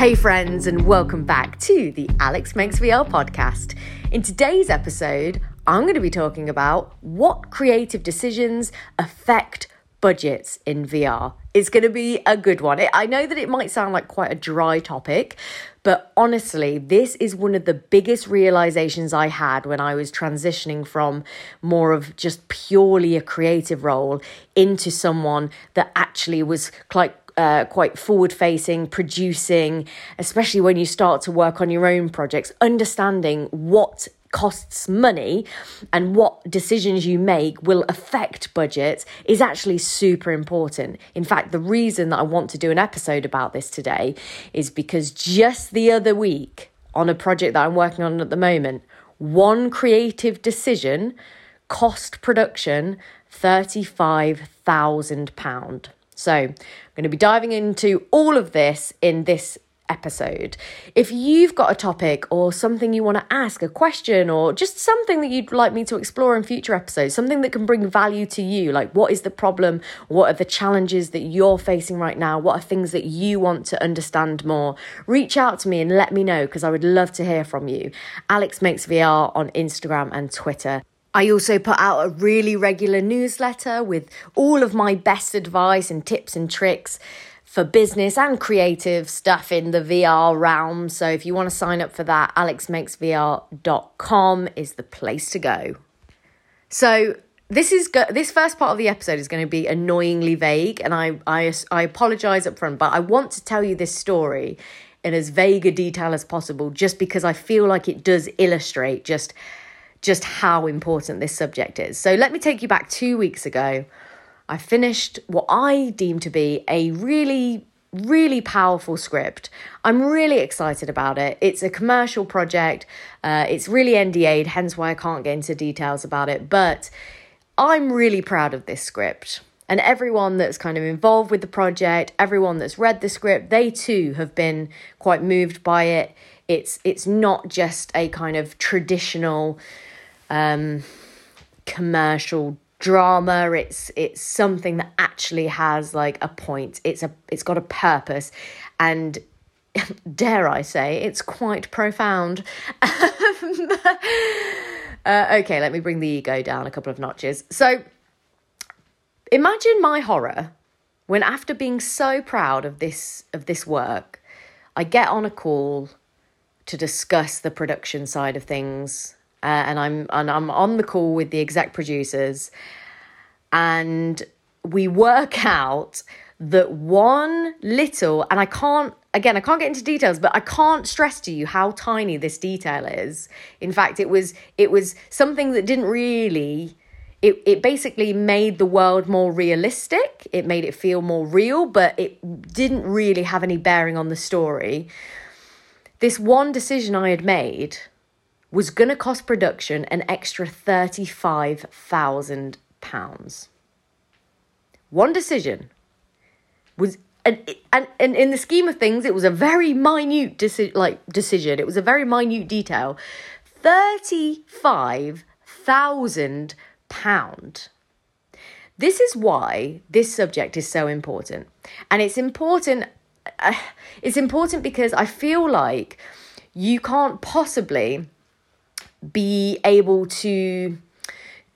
Hey, friends, and welcome back to the Alex Makes VR podcast. In today's episode, I'm going to be talking about what creative decisions affect budgets in VR. It's going to be a good one. I know that it might sound like quite a dry topic, but honestly, this is one of the biggest realizations I had when I was transitioning from more of just purely a creative role into someone that actually was like uh, quite forward facing, producing, especially when you start to work on your own projects, understanding what costs money and what decisions you make will affect budgets is actually super important. In fact, the reason that I want to do an episode about this today is because just the other week on a project that I'm working on at the moment, one creative decision cost production £35,000. So, I'm going to be diving into all of this in this episode. If you've got a topic or something you want to ask, a question, or just something that you'd like me to explore in future episodes, something that can bring value to you, like what is the problem? What are the challenges that you're facing right now? What are things that you want to understand more? Reach out to me and let me know because I would love to hear from you. Alex Makes VR on Instagram and Twitter. I also put out a really regular newsletter with all of my best advice and tips and tricks for business and creative stuff in the VR realm. So if you want to sign up for that, alexmakesvr.com is the place to go. So this is go- this first part of the episode is going to be annoyingly vague, and I I I apologize up front, but I want to tell you this story in as vague a detail as possible, just because I feel like it does illustrate just just how important this subject is. So let me take you back two weeks ago. I finished what I deem to be a really, really powerful script. I'm really excited about it. It's a commercial project, uh, it's really NDA'd, hence why I can't get into details about it. But I'm really proud of this script. And everyone that's kind of involved with the project, everyone that's read the script, they too have been quite moved by it. It's it's not just a kind of traditional um, commercial drama. It's it's something that actually has like a point. It's a it's got a purpose. And dare i say it's quite profound. Uh, okay let me bring the ego down a couple of notches. So imagine my horror when after being so proud of this of this work i get on a call to discuss the production side of things uh, and I'm and I'm on the call with the exec producers, and we work out that one little and I can't again I can't get into details but I can't stress to you how tiny this detail is. In fact it was it was something that didn't really it, it basically made the world more realistic. It made it feel more real but it didn't really have any bearing on the story. This one decision I had made was going to cost production an extra £35,000. One decision was and, and and in the scheme of things it was a very minute deci- like decision. It was a very minute detail. 35,000 pound. This is why this subject is so important. And it's important uh, it's important because i feel like you can't possibly be able to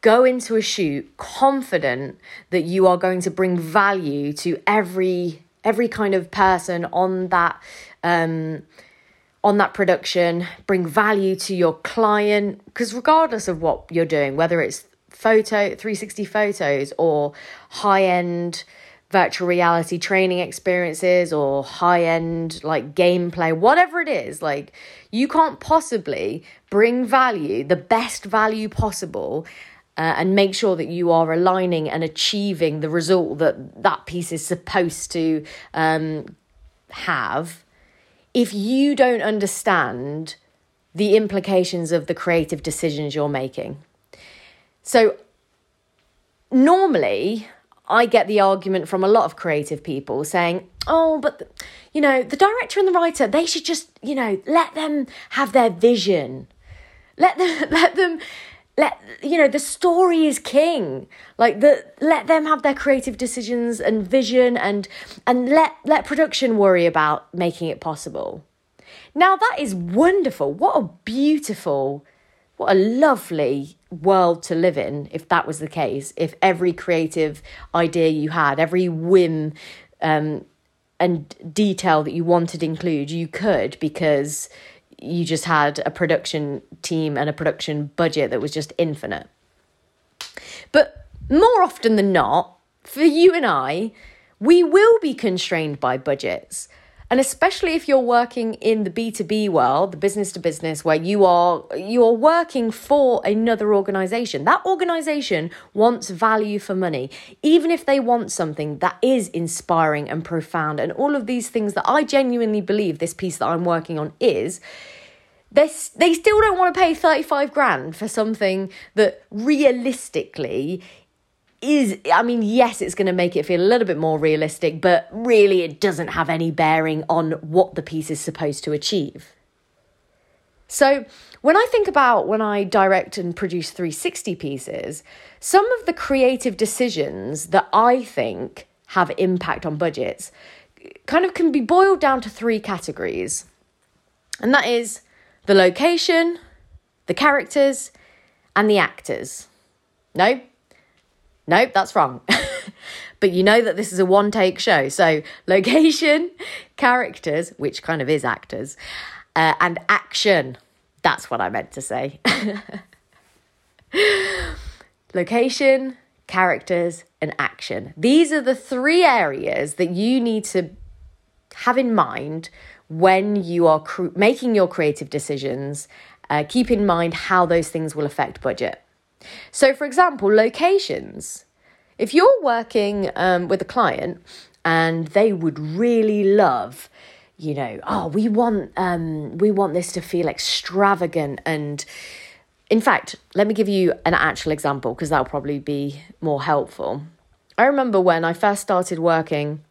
go into a shoot confident that you are going to bring value to every every kind of person on that um, on that production bring value to your client because regardless of what you're doing whether it's photo 360 photos or high end virtual reality training experiences or high end like gameplay, whatever it is, like you can't possibly bring value, the best value possible. Uh, and make sure that you are aligning and achieving the result that that piece is supposed to um, have if you don't understand the implications of the creative decisions you're making. So, normally, I get the argument from a lot of creative people saying, oh, but, you know, the director and the writer, they should just, you know, let them have their vision. Let them, let them let you know the story is king. Like the let them have their creative decisions and vision and and let let production worry about making it possible. Now that is wonderful. What a beautiful what a lovely world to live in if that was the case if every creative idea you had every whim um, and detail that you wanted include you could because you just had a production team and a production budget that was just infinite. But more often than not, for you and I, we will be constrained by budgets. And especially if you're working in the B2B world, the business to business where you are you're working for another organization. That organization wants value for money, even if they want something that is inspiring and profound and all of these things that I genuinely believe this piece that I'm working on is they they still don't want to pay 35 grand for something that realistically is I mean, yes, it's going to make it feel a little bit more realistic, but really it doesn't have any bearing on what the piece is supposed to achieve. So, when I think about when I direct and produce 360 pieces, some of the creative decisions that I think have impact on budgets kind of can be boiled down to three categories. And that is the location, the characters, and the actors. No? Nope, that's wrong. but you know that this is a one take show. So, location, characters, which kind of is actors, uh, and action. That's what I meant to say. location, characters, and action. These are the three areas that you need to have in mind when you are cr- making your creative decisions, uh, keep in mind how those things will affect budget. So, for example, locations. If you're working um, with a client and they would really love, you know, oh, we want um, we want this to feel extravagant and. In fact, let me give you an actual example because that'll probably be more helpful. I remember when I first started working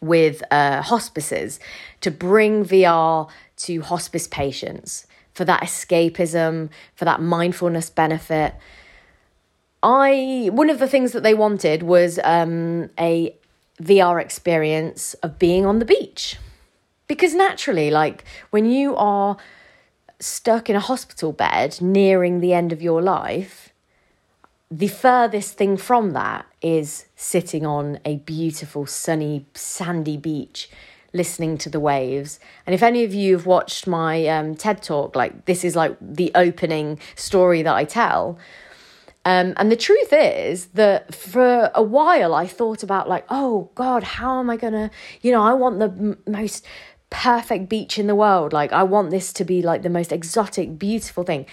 with uh, hospices to bring VR to hospice patients for that escapism, for that mindfulness benefit. I one of the things that they wanted was um, a VR experience of being on the beach. Because naturally, like when you are stuck in a hospital bed nearing the end of your life, the furthest thing from that is sitting on a beautiful, sunny, sandy beach, listening to the waves. And if any of you have watched my um, TED talk, like this is like the opening story that I tell. Um, and the truth is that for a while I thought about, like, oh God, how am I gonna, you know, I want the m- most perfect beach in the world. Like, I want this to be like the most exotic, beautiful thing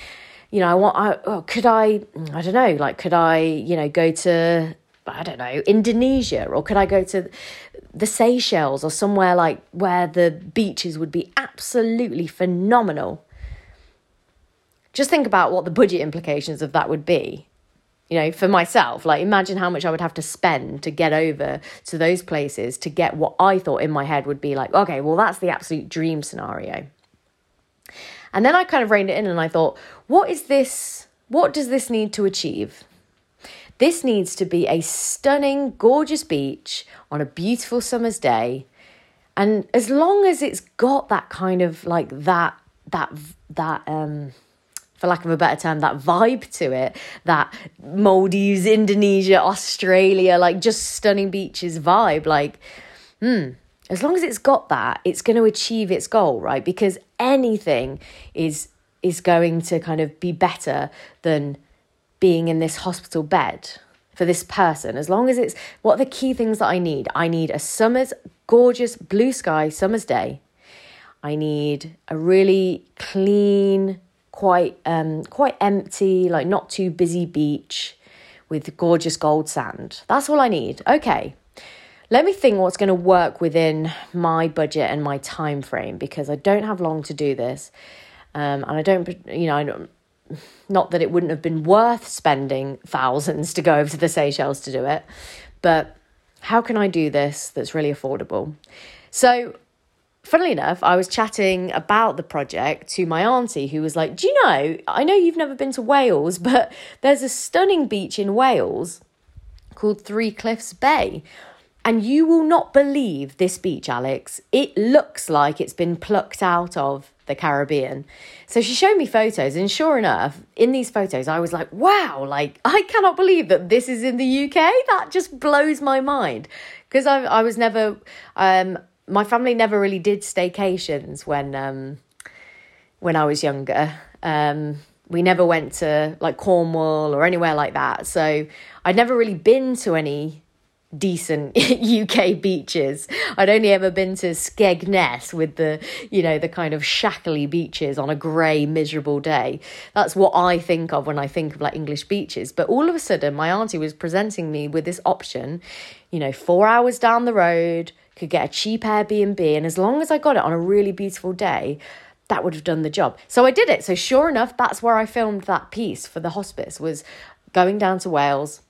you know, I want, I, oh, could I, I don't know, like, could I, you know, go to, I don't know, Indonesia or could I go to the Seychelles or somewhere like where the beaches would be absolutely phenomenal? Just think about what the budget implications of that would be. You know, for myself, like imagine how much I would have to spend to get over to those places to get what I thought in my head would be like, okay, well, that's the absolute dream scenario. And then I kind of reined it in and I thought, what is this? What does this need to achieve? This needs to be a stunning, gorgeous beach on a beautiful summer's day. And as long as it's got that kind of like that, that, that, um, for lack of a better term, that vibe to it, that Maldives, Indonesia, Australia, like just stunning beaches vibe, like, hmm, as long as it's got that, it's going to achieve its goal, right? Because anything is is going to kind of be better than being in this hospital bed for this person. As long as it's what are the key things that I need? I need a summer's gorgeous blue sky summer's day. I need a really clean, quite um quite empty, like not too busy beach with gorgeous gold sand. That's all I need. Okay let me think what's going to work within my budget and my time frame because I don't have long to do this. Um, and I don't, you know, I don't, not that it wouldn't have been worth spending thousands to go over to the Seychelles to do it, but how can I do this that's really affordable? So, funnily enough, I was chatting about the project to my auntie who was like, Do you know, I know you've never been to Wales, but there's a stunning beach in Wales called Three Cliffs Bay. And you will not believe this beach, Alex. It looks like it's been plucked out of the Caribbean. So she showed me photos, and sure enough, in these photos, I was like, wow, like, I cannot believe that this is in the UK. That just blows my mind. Because I, I was never, um, my family never really did staycations when, um, when I was younger. Um, we never went to like Cornwall or anywhere like that. So I'd never really been to any decent UK beaches. I'd only ever been to Skegness with the, you know, the kind of shackly beaches on a grey, miserable day. That's what I think of when I think of like English beaches. But all of a sudden, my auntie was presenting me with this option, you know, four hours down the road, could get a cheap Airbnb. And as long as I got it on a really beautiful day, that would have done the job. So I did it. So sure enough, that's where I filmed that piece for the hospice was going down to Wales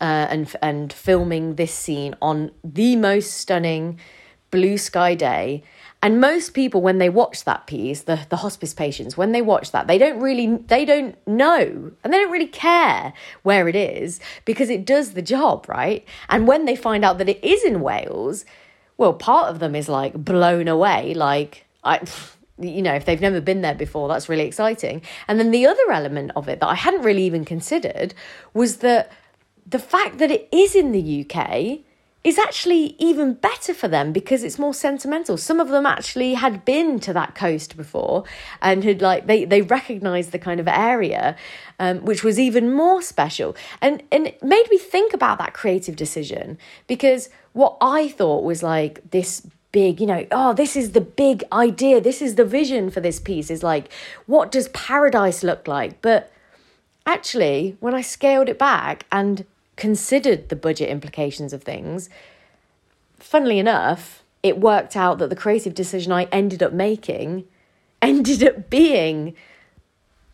uh, and and filming this scene on the most stunning blue sky day. And most people, when they watch that piece, the, the hospice patients, when they watch that, they don't really, they don't know and they don't really care where it is because it does the job, right? And when they find out that it is in Wales, well, part of them is like blown away, like, I, you know, if they've never been there before, that's really exciting. And then the other element of it that I hadn't really even considered was that the fact that it is in the UK is actually even better for them because it's more sentimental. Some of them actually had been to that coast before and had like they they recognized the kind of area um, which was even more special. And and it made me think about that creative decision because what I thought was like this big, you know, oh, this is the big idea, this is the vision for this piece is like what does paradise look like? But actually, when I scaled it back and considered the budget implications of things, funnily enough, it worked out that the creative decision I ended up making ended up being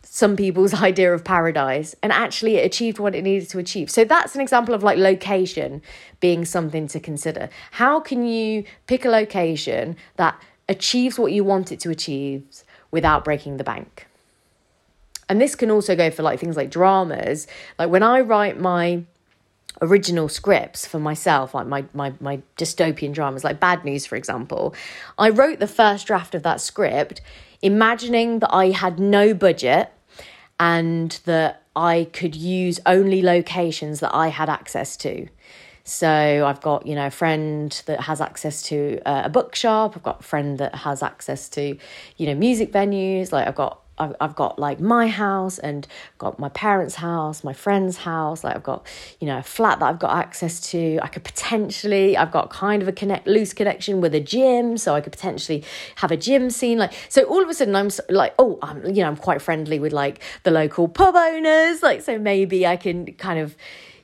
some people's idea of paradise and actually it achieved what it needed to achieve. So that's an example of like location being something to consider. How can you pick a location that achieves what you want it to achieve without breaking the bank? And this can also go for like things like dramas. Like when I write my original scripts for myself, like my, my, my dystopian dramas, like Bad News, for example, I wrote the first draft of that script imagining that I had no budget and that I could use only locations that I had access to. So I've got, you know, a friend that has access to uh, a bookshop. I've got a friend that has access to, you know, music venues. Like I've got I've, I've got like my house and got my parents' house, my friend's house. Like I've got, you know, a flat that I've got access to. I could potentially, I've got kind of a connect loose connection with a gym, so I could potentially have a gym scene. Like so, all of a sudden I'm like, oh, I'm you know I'm quite friendly with like the local pub owners. Like so maybe I can kind of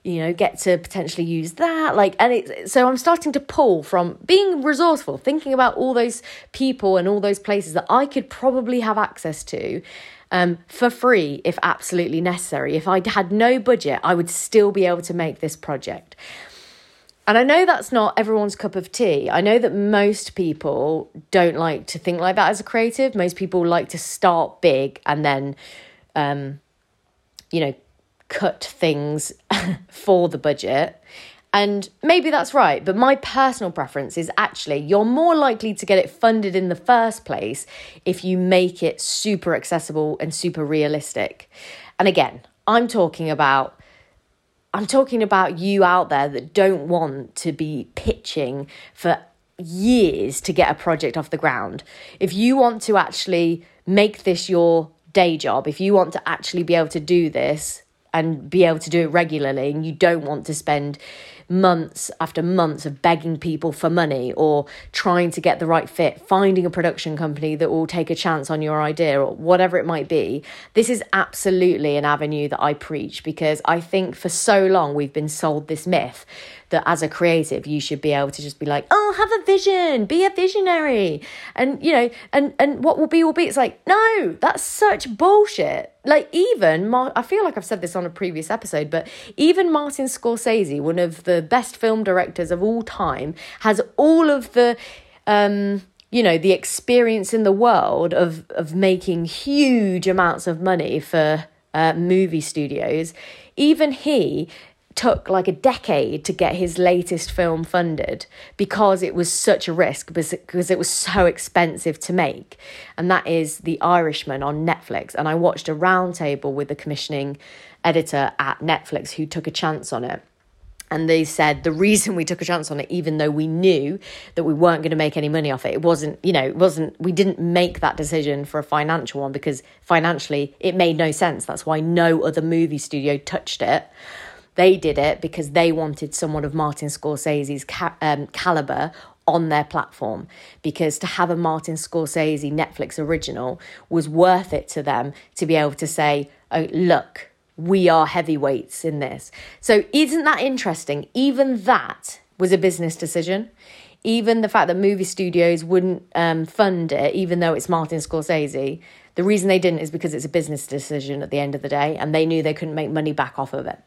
you know get to potentially use that like and it so i'm starting to pull from being resourceful thinking about all those people and all those places that i could probably have access to um, for free if absolutely necessary if i had no budget i would still be able to make this project and I know that's not everyone's cup of tea. I know that most people don't like to think like that as a creative. Most people like to start big and then, um, you know, cut things for the budget. And maybe that's right, but my personal preference is actually you're more likely to get it funded in the first place if you make it super accessible and super realistic. And again, I'm talking about I'm talking about you out there that don't want to be pitching for years to get a project off the ground. If you want to actually make this your day job, if you want to actually be able to do this and be able to do it regularly and you don't want to spend months after months of begging people for money or trying to get the right fit, finding a production company that will take a chance on your idea or whatever it might be. This is absolutely an avenue that I preach because I think for so long we've been sold this myth that as a creative you should be able to just be like oh have a vision be a visionary. And you know and and what will be will be. It's like no that's such bullshit. Like even Mar- i feel like i've said this on a previous episode but even martin scorsese one of the best film directors of all time has all of the um you know the experience in the world of of making huge amounts of money for uh, movie studios. Even he took like a decade to get his latest film funded because it was such a risk because it was so expensive to make. And that is the irishman on netflix. And i watched a roundtable with the commissioning editor at netflix who took a chance on it. And they said the reason we took a chance on it even though we knew that we weren't going to make any money off it it wasn't you know it wasn't we didn't make that decision for a financial one because financially it made no sense. That's why no other movie studio touched it they did it because they wanted someone of Martin Scorsese's ca- um, caliber on their platform because to have a Martin Scorsese Netflix original was worth it to them to be able to say, oh, look, we are heavyweights in this. So, isn't that interesting? Even that was a business decision. Even the fact that movie studios wouldn't um, fund it, even though it's Martin Scorsese, the reason they didn't is because it's a business decision at the end of the day and they knew they couldn't make money back off of it.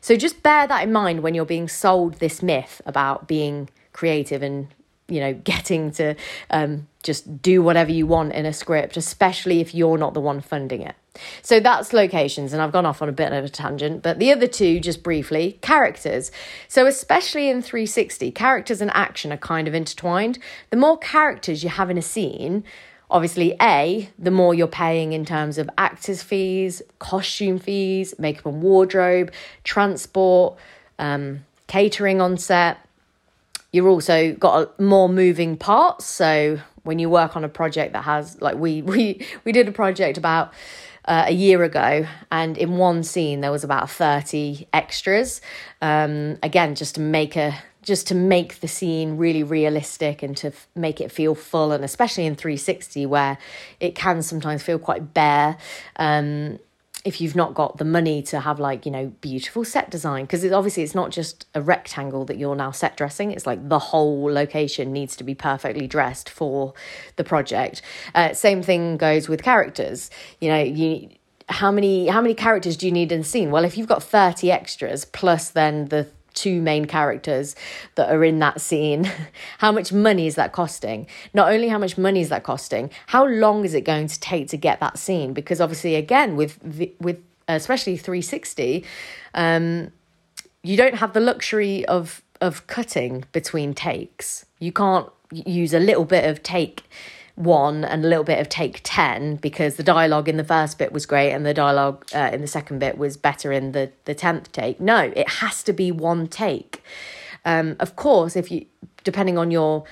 So just bear that in mind when you're being sold this myth about being creative and you know getting to um, just do whatever you want in a script especially if you're not the one funding it. So that's locations and i've gone off on a bit of a tangent but the other two just briefly characters. So especially in 360 characters and action are kind of intertwined. The more characters you have in a scene obviously a the more you're paying in terms of actors fees costume fees makeup and wardrobe transport um, catering on set you've also got more moving parts so when you work on a project that has like we we we did a project about uh, a year ago, and in one scene there was about thirty extras. Um, again, just to make a just to make the scene really realistic and to f- make it feel full and especially in 360 where it can sometimes feel quite bare um, if you've not got the money to have like you know beautiful set design. Because obviously it's not just a rectangle that you're now set dressing it's like the whole location needs to be perfectly dressed for the project. Uh, same thing goes with characters. You know you how many how many characters do you need in the scene? Well if you've got 30 extras plus then the two main characters that are in that scene. How much money is that costing? Not only how much money is that costing how long is it going to take to get that scene? Because obviously again with with especially 360 um you don't have the luxury of of cutting between takes. You can't use a little bit of take one and a little bit of take 10 because the dialogue in the first bit was great and the dialogue uh, in the second bit was better in the, the 10th take. No, it has to be one take. Um, of course, if you, depending on your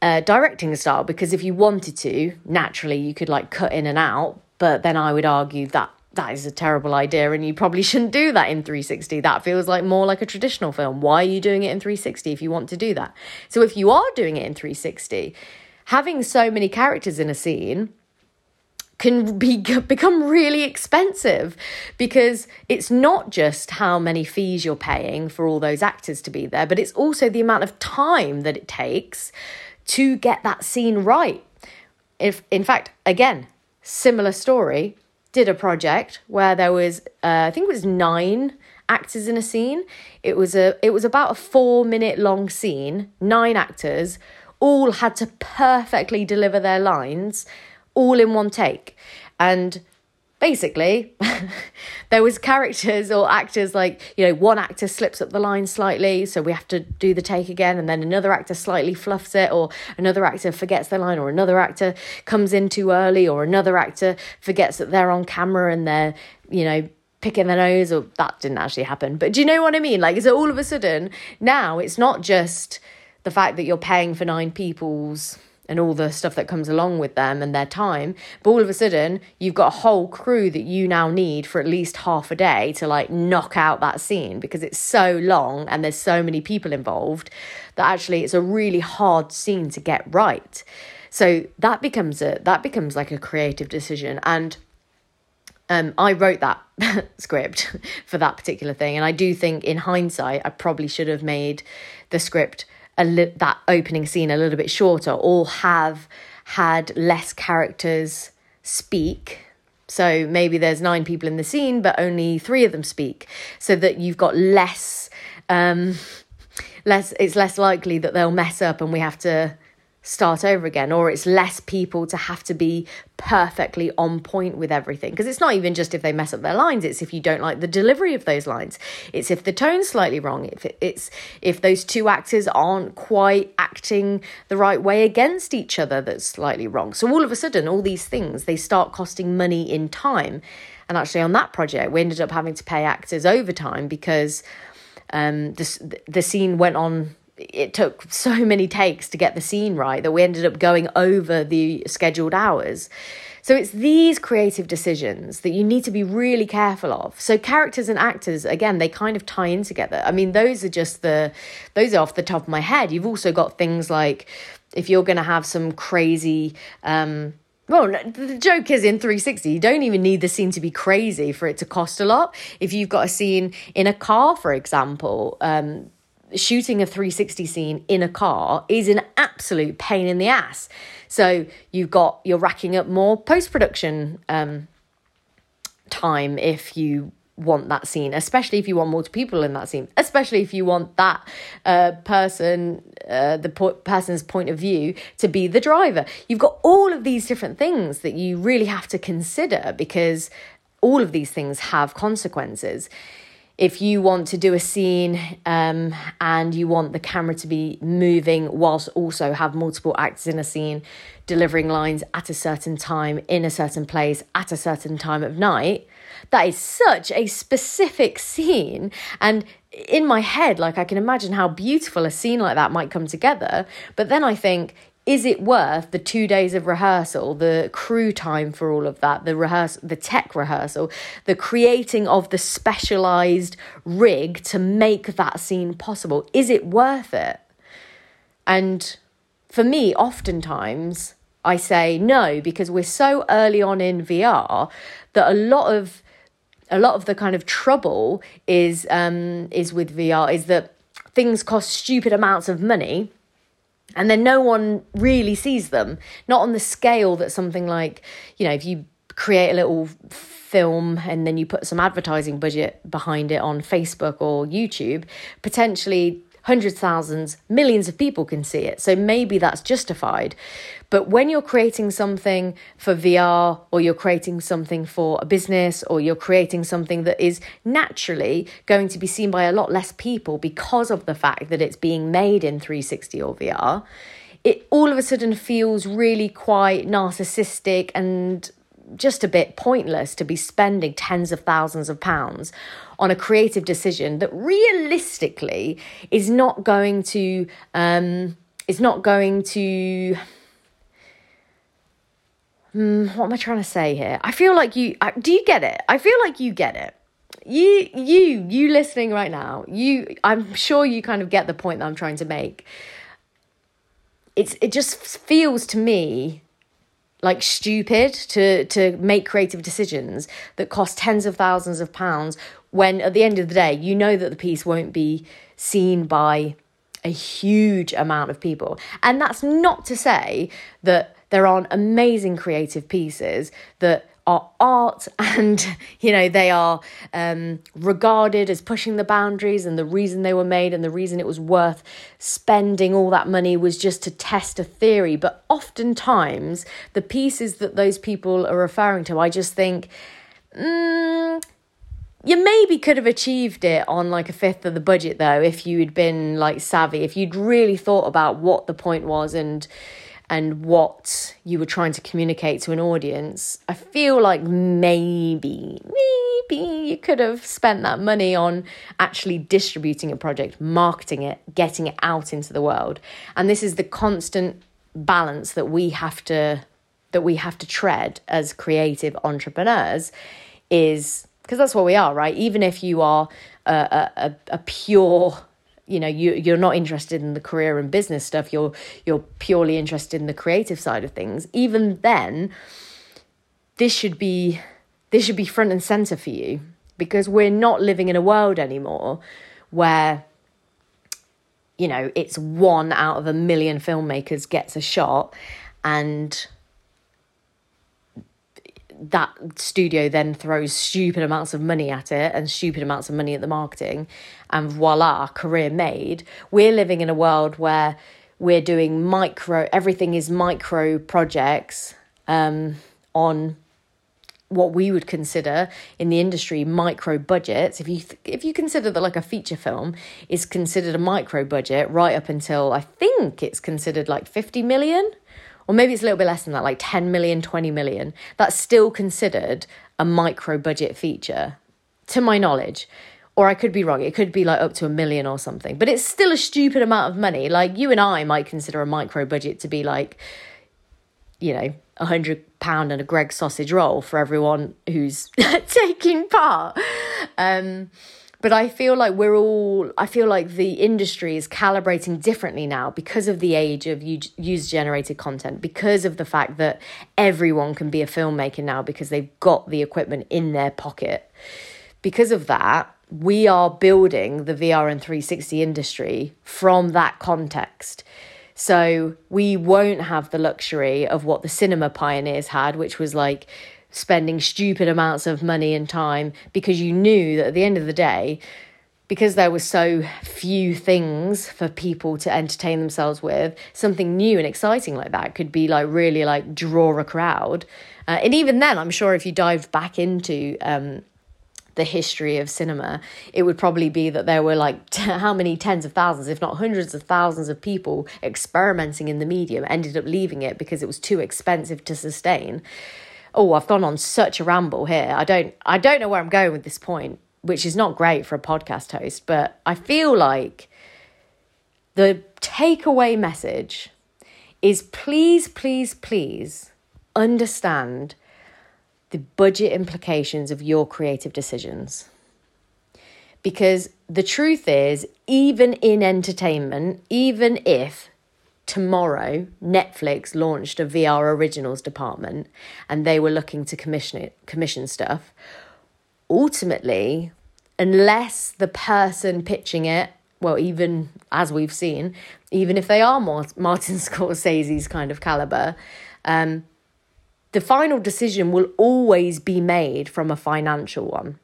uh, directing style, because if you wanted to, naturally you could like cut in and out, but then I would argue that that is a terrible idea and you probably shouldn't do that in 360 that feels like more like a traditional film why are you doing it in 360 if you want to do that so if you are doing it in 360 having so many characters in a scene can be become really expensive because it's not just how many fees you're paying for all those actors to be there but it's also the amount of time that it takes to get that scene right. If in fact again similar story did a project where there was uh, i think it was 9 actors in a scene. It was a it was about a 4 minute long scene 9 actors all had to perfectly deliver their lines all in one take. And basically there was characters or actors like you know one actor slips up the line slightly so we have to do the take again and then another actor slightly fluffs it or another actor forgets their line or another actor comes in too early or another actor forgets that they're on camera and they're you know picking their nose or that didn't actually happen but do you know what i mean like so all of a sudden now it's not just the fact that you're paying for nine people's and all the stuff that comes along with them and their time. But all of a sudden, you've got a whole crew that you now need for at least half a day to like knock out that scene because it's so long and there's so many people involved that actually it's a really hard scene to get right. So that becomes a that becomes like a creative decision and um, I wrote that script for that particular thing, and I do think, in hindsight, I probably should have made the script li- that opening scene a little bit shorter or have had less characters speak. So maybe there's nine people in the scene but only three of them speak. So that you've got less um less it's less likely that they'll mess up and we have to start over again or it's less people to have to be perfectly on point with everything. Because it's not even just if they mess up their lines it's if you don't like the delivery of those lines. It's if the tone's slightly wrong if it's if those two actors aren't quite acting the right way against each other that's slightly wrong. So all of a sudden all these things they start costing money in time. And actually on that project we ended up having to pay actors overtime because um, the, the scene went on it took so many takes to get the scene right that we ended up going over the scheduled hours. So it's these creative decisions that you need to be really careful of. So characters and actors, again, they kind of tie in together. I mean, those are just the those are off the top of my head. You've also got things like if you're going to have some crazy um, well, the joke is in 360, you don't even need the scene to be crazy for it to cost a lot. If you've got a scene in a car, for example, um, shooting a 360 scene in a car is an absolute pain in the ass. So you've got you're racking up more post production um, time if you want that scene, especially if you want multiple people in that scene, especially if you want that uh, person, uh, the po- person's point of view to be the driver. You've got all of these different things that you really have to consider because all of these things have consequences if you want to do a scene um, and you want the camera to be moving whilst also have multiple actors in a scene delivering lines at a certain time in a certain place at a certain time of night that is such a specific scene. And in my head like i can imagine how beautiful a scene like that might come together. But then i think is it worth the two days of rehearsal, the crew time for all of that, the rehearsal, the tech rehearsal, the creating of the specialized rig to make that scene possible? Is it worth it? And for me, oftentimes I say no because we're so early on in VR that a lot of a lot of the kind of trouble is um, is with VR is that things cost stupid amounts of money and then no one really sees them. Not on the scale that something like you know if you create a little film and then you put some advertising budget behind it on Facebook or YouTube potentially hundreds thousands millions of people can see it. So maybe that's justified. But when you're creating something for VR or you're creating something for a business or you're creating something that is naturally going to be seen by a lot less people because of the fact that it's being made in 360 or VR, it all of a sudden feels really quite narcissistic and just a bit pointless to be spending tens of thousands of pounds on a creative decision that realistically is not going to um, is not going to Mm, what am I trying to say here? I feel like you. do you get it? I feel like you get it. You, you, you listening right now. You, I'm sure you kind of get the point that I'm trying to make. It's. It just feels to me like stupid to to make creative decisions that cost tens of thousands of pounds when at the end of the day you know that the piece won't be seen by a huge amount of people. And that's not to say that there aren't amazing creative pieces that are art and you know they are um, regarded as pushing the boundaries and the reason they were made and the reason it was worth spending all that money was just to test a theory. But oftentimes the pieces that those people are referring to i just think mm, you maybe could have achieved it on like a fifth of the budget though if you'd been like savvy if you'd really thought about what the point was and and what you were trying to communicate to an audience, I feel like maybe, maybe you could have spent that money on actually distributing a project, marketing it, getting it out into the world. And this is the constant balance that we have to that we have to tread as creative entrepreneurs is because that's what we are, right? Even if you are a, a, a pure you know you you're not interested in the career and business stuff you're you're purely interested in the creative side of things. Even then this should be this should be front and center for you because we're not living in a world anymore where you know it's one out of a million filmmakers gets a shot and that studio then throws stupid amounts of money at it and stupid amounts of money at the marketing and voila career made. We're living in a world where we're doing micro, everything is micro projects um, on what we would consider in the industry micro budgets. If you th- if you consider that like a feature film is considered a micro budget right up until i think it's considered like 50 million or maybe it's a little bit less than that like 10 million 20 million that's still considered a micro budget feature. To my knowledge or I could be wrong. It could be like up to a million or something, but it's still a stupid amount of money. Like you and I might consider a micro budget to be like, you know, a hundred pound and a Greggs sausage roll for everyone who's taking part. Um, but I feel like we're all, I feel like the industry is calibrating differently now because of the age of user generated content, because of the fact that everyone can be a filmmaker now because they've got the equipment in their pocket. Because of that, we are building the VR and 360 industry from that context. So we won't have the luxury of what the cinema pioneers had, which was like spending stupid amounts of money and time because you knew that at the end of the day, because there were so few things for people to entertain themselves with, something new and exciting like that could be like really like draw a crowd. Uh, and even then, I'm sure if you dived back into um, the history of cinema, it would probably be that there were like t- how many tens of thousands, if not hundreds of thousands of people experimenting in the medium ended up leaving it because it was too expensive to sustain. Oh, I've gone on such a ramble here. I don't I don't know where I'm going with this point, which is not great for a podcast host, but I feel like the takeaway message is please, please, please understand the budget implications of your creative decisions. Because the truth is, even in entertainment, even if tomorrow Netflix launched a VR originals department and they were looking to commission it, commission stuff, ultimately, unless the person pitching it, well, even as we've seen, even if they are Martin Scorsese's kind of caliber, um, the final decision will always be made from a financial one.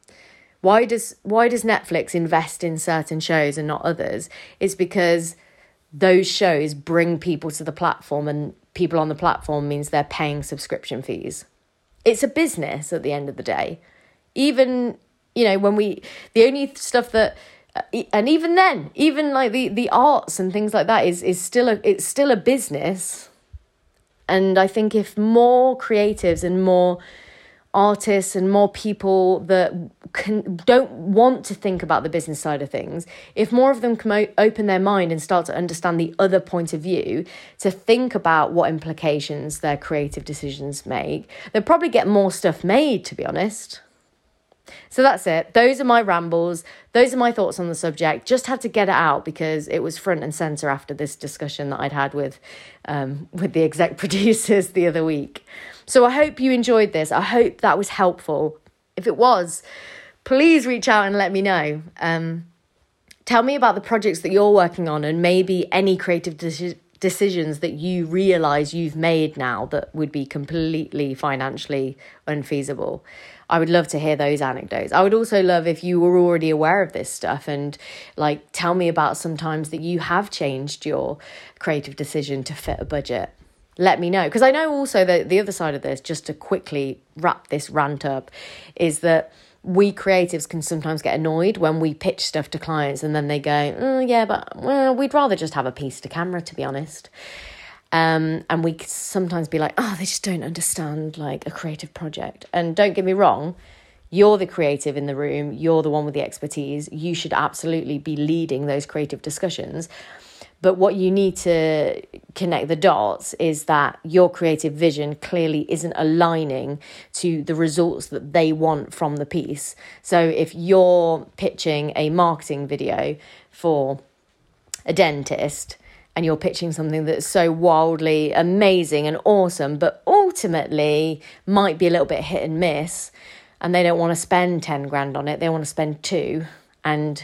Why does why does Netflix invest in certain shows and not others? It's because those shows bring people to the platform and people on the platform means they're paying subscription fees. It's a business at the end of the day. Even, you know, when we the only stuff that uh, and even then, even like the the arts and things like that is is still a it's still a business and I think if more creatives and more artists and more people that can don't want to think about the business side of things if more of them can open their mind and start to understand the other point of view to think about what implications their creative decisions make they'll probably get more stuff made to be honest so that's it. Those are my rambles. Those are my thoughts on the subject. Just had to get it out because it was front and center after this discussion that I'd had with um, with the exec producers the other week. So I hope you enjoyed this. I hope that was helpful. If it was, please reach out and let me know. Um, tell me about the projects that you're working on and maybe any creative de- decisions that you realize you've made now that would be completely financially unfeasible. I would love to hear those anecdotes. I would also love if you were already aware of this stuff and like tell me about some times that you have changed your creative decision to fit a budget. Let me know because I know also that the other side of this, just to quickly wrap this rant up, is that we creatives can sometimes get annoyed when we pitch stuff to clients and then they go, oh, yeah, but well, we'd rather just have a piece to camera, to be honest. Um, and we sometimes be like, oh, they just don't understand like a creative project. And don't get me wrong, you're the creative in the room, you're the one with the expertise. You should absolutely be leading those creative discussions. But what you need to connect the dots is that your creative vision clearly isn't aligning to the results that they want from the piece. So if you're pitching a marketing video for a dentist, and you're pitching something that's so wildly amazing and awesome, but ultimately might be a little bit hit and miss, and they don't want to spend 10 grand on it, they want to spend two. And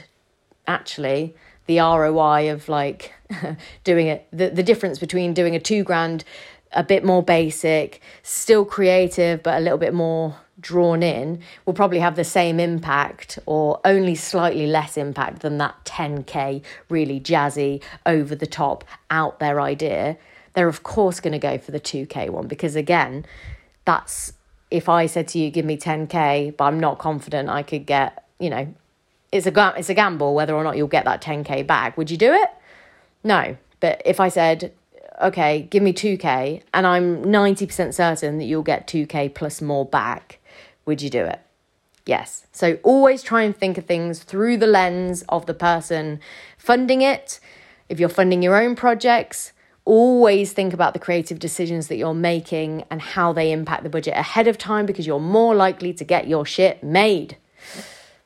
actually, the ROI of like doing it, the, the difference between doing a two grand, a bit more basic, still creative, but a little bit more drawn in will probably have the same impact or only slightly less impact than that 10k really jazzy over the top out there idea. They're of course going to go for the 2k one because again that's if i said to you give me 10k but i'm not confident i could get you know it's a it's a gamble whether or not you'll get that 10k back. Would you do it? No. But if i said okay give me 2k and i'm 90% certain that you'll get 2k plus more back would you do it? Yes. So always try and think of things through the lens of the person funding it. If you're funding your own projects, always think about the creative decisions that you're making and how they impact the budget ahead of time because you're more likely to get your shit made.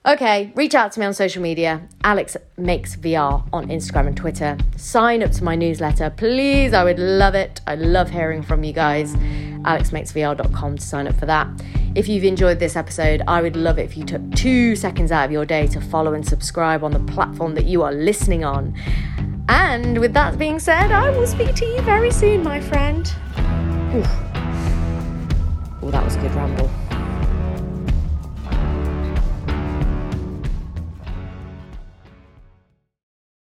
Okay, reach out to me on social media. Alex Makes VR on Instagram and Twitter. Sign up to my newsletter, please. I would love it. I love hearing from you guys. AlexMakesVR.com to sign up for that. If you've enjoyed this episode, I would love it if you took two seconds out of your day to follow and subscribe on the platform that you are listening on. And with that being said, I will speak to you very soon, my friend. Oh, that was a good ramble.